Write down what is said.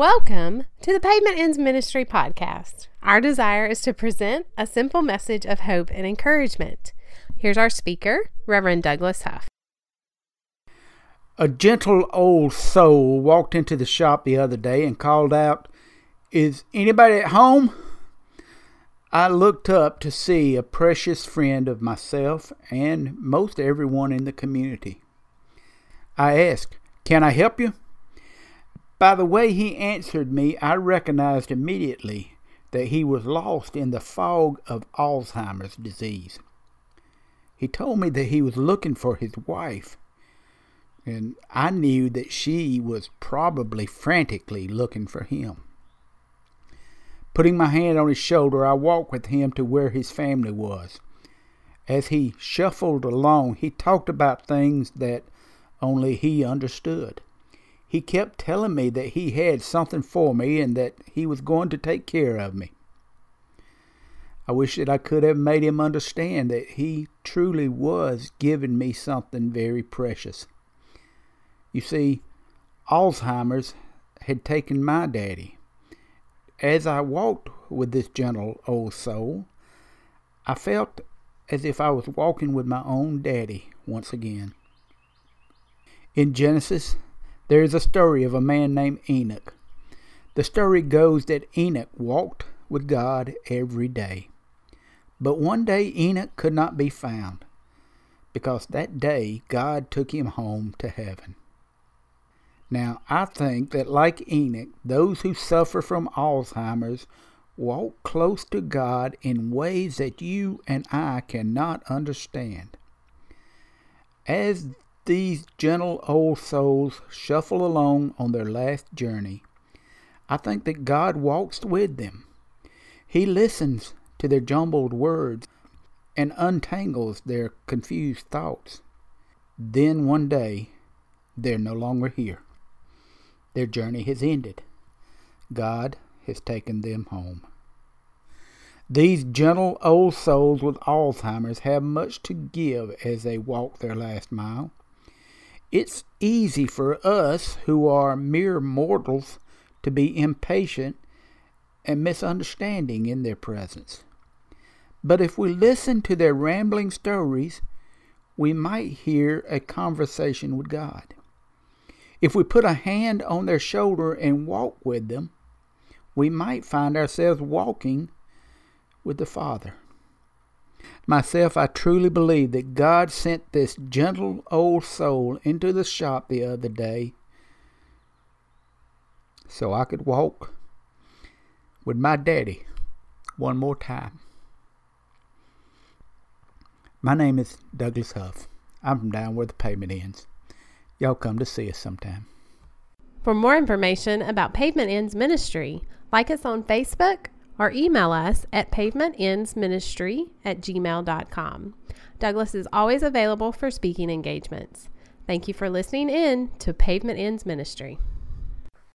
Welcome to the Pavement Ends Ministry podcast. Our desire is to present a simple message of hope and encouragement. Here's our speaker, Reverend Douglas Huff. A gentle old soul walked into the shop the other day and called out, Is anybody at home? I looked up to see a precious friend of myself and most everyone in the community. I asked, Can I help you? By the way he answered me, I recognized immediately that he was lost in the fog of Alzheimer's disease. He told me that he was looking for his wife, and I knew that she was probably frantically looking for him. Putting my hand on his shoulder, I walked with him to where his family was. As he shuffled along, he talked about things that only he understood he kept telling me that he had something for me and that he was going to take care of me. I wish that I could have made him understand that he truly was giving me something very precious. You see, Alzheimer's had taken my daddy. As I walked with this gentle old soul, I felt as if I was walking with my own daddy once again. In Genesis there is a story of a man named Enoch. The story goes that Enoch walked with God every day. But one day Enoch could not be found because that day God took him home to heaven. Now, I think that like Enoch, those who suffer from Alzheimer's walk close to God in ways that you and I cannot understand. As these gentle old souls shuffle along on their last journey, I think that God walks with them. He listens to their jumbled words and untangles their confused thoughts. Then one day, they're no longer here. Their journey has ended. God has taken them home. These gentle old souls with Alzheimer's have much to give as they walk their last mile. It's easy for us who are mere mortals to be impatient and misunderstanding in their presence. But if we listen to their rambling stories, we might hear a conversation with God. If we put a hand on their shoulder and walk with them, we might find ourselves walking with the Father. Myself, I truly believe that God sent this gentle old soul into the shop the other day so I could walk with my daddy one more time. My name is Douglas Huff. I'm from down where the pavement ends. Y'all come to see us sometime. For more information about Pavement Ends Ministry, like us on Facebook or email us at pavementendsministry at gmail.com. Douglas is always available for speaking engagements. Thank you for listening in to Pavement Ends Ministry.